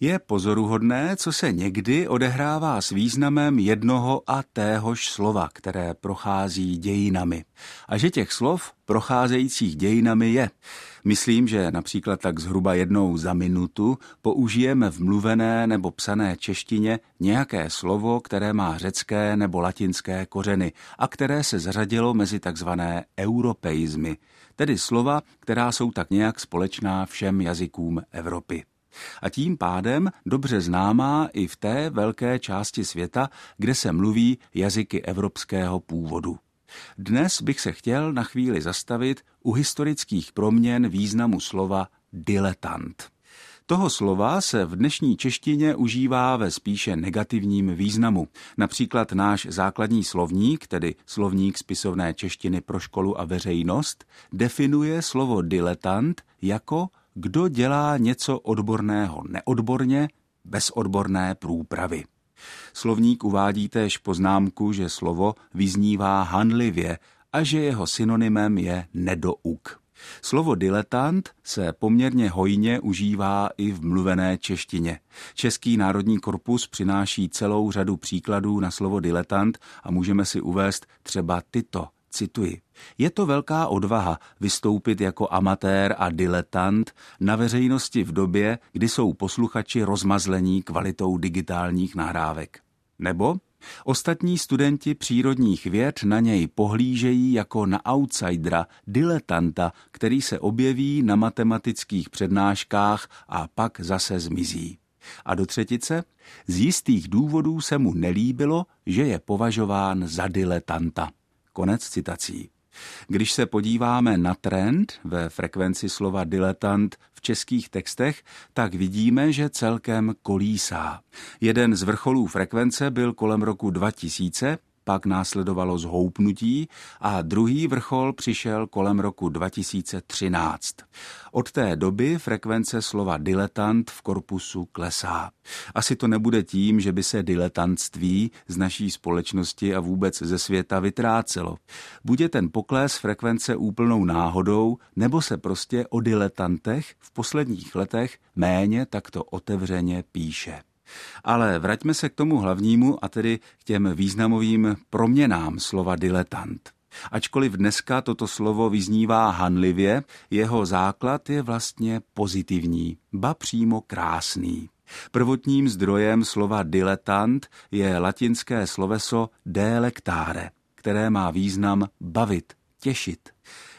Je pozoruhodné, co se někdy odehrává s významem jednoho a téhož slova, které prochází dějinami. A že těch slov procházejících dějinami je. Myslím, že například tak zhruba jednou za minutu použijeme v mluvené nebo psané češtině nějaké slovo, které má řecké nebo latinské kořeny a které se zařadilo mezi takzvané europeizmy, tedy slova, která jsou tak nějak společná všem jazykům Evropy a tím pádem dobře známá i v té velké části světa, kde se mluví jazyky evropského původu. Dnes bych se chtěl na chvíli zastavit u historických proměn významu slova diletant. Toho slova se v dnešní češtině užívá ve spíše negativním významu. Například náš základní slovník, tedy slovník spisovné češtiny pro školu a veřejnost, definuje slovo diletant jako kdo dělá něco odborného neodborně, bez odborné průpravy. Slovník uvádí též poznámku, že slovo vyznívá hanlivě a že jeho synonymem je nedouk. Slovo diletant se poměrně hojně užívá i v mluvené češtině. Český národní korpus přináší celou řadu příkladů na slovo diletant a můžeme si uvést třeba tyto. Cituji. Je to velká odvaha vystoupit jako amatér a diletant na veřejnosti v době, kdy jsou posluchači rozmazlení kvalitou digitálních nahrávek. Nebo Ostatní studenti přírodních věd na něj pohlížejí jako na outsidera, diletanta, který se objeví na matematických přednáškách a pak zase zmizí. A do třetice, z jistých důvodů se mu nelíbilo, že je považován za diletanta. Konec citací. Když se podíváme na trend ve frekvenci slova diletant v českých textech, tak vidíme, že celkem kolísá. Jeden z vrcholů frekvence byl kolem roku 2000, pak následovalo zhoupnutí a druhý vrchol přišel kolem roku 2013. Od té doby frekvence slova diletant v korpusu klesá. Asi to nebude tím, že by se diletantství z naší společnosti a vůbec ze světa vytrácelo. Bude ten pokles frekvence úplnou náhodou, nebo se prostě o diletantech v posledních letech méně takto otevřeně píše. Ale vraťme se k tomu hlavnímu a tedy k těm významovým proměnám slova diletant. Ačkoliv dneska toto slovo vyznívá hanlivě, jeho základ je vlastně pozitivní, ba přímo krásný. Prvotním zdrojem slova diletant je latinské sloveso delectare, které má význam bavit, těšit.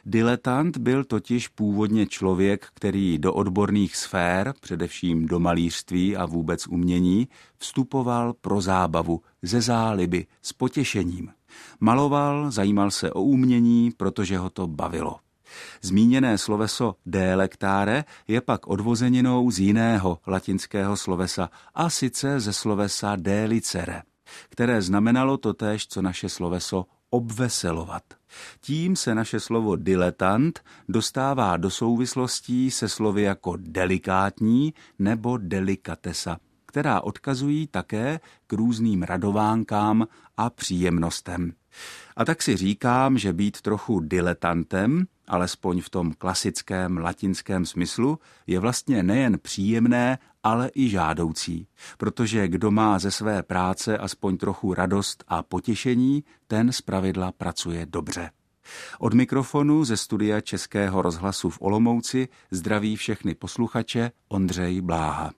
Diletant byl totiž původně člověk, který do odborných sfér, především do malířství a vůbec umění, vstupoval pro zábavu, ze záliby, s potěšením. Maloval, zajímal se o umění, protože ho to bavilo. Zmíněné sloveso delectare je pak odvozeninou z jiného latinského slovesa, a sice ze slovesa delicere, které znamenalo totéž, co naše sloveso obveselovat. Tím se naše slovo diletant dostává do souvislostí se slovy jako delikátní nebo delikatesa, která odkazují také k různým radovánkám a příjemnostem. A tak si říkám, že být trochu diletantem, alespoň v tom klasickém latinském smyslu, je vlastně nejen příjemné, ale i žádoucí, protože kdo má ze své práce aspoň trochu radost a potěšení, ten zpravidla pracuje dobře. Od mikrofonu ze studia Českého rozhlasu v Olomouci zdraví všechny posluchače Ondřej Bláha.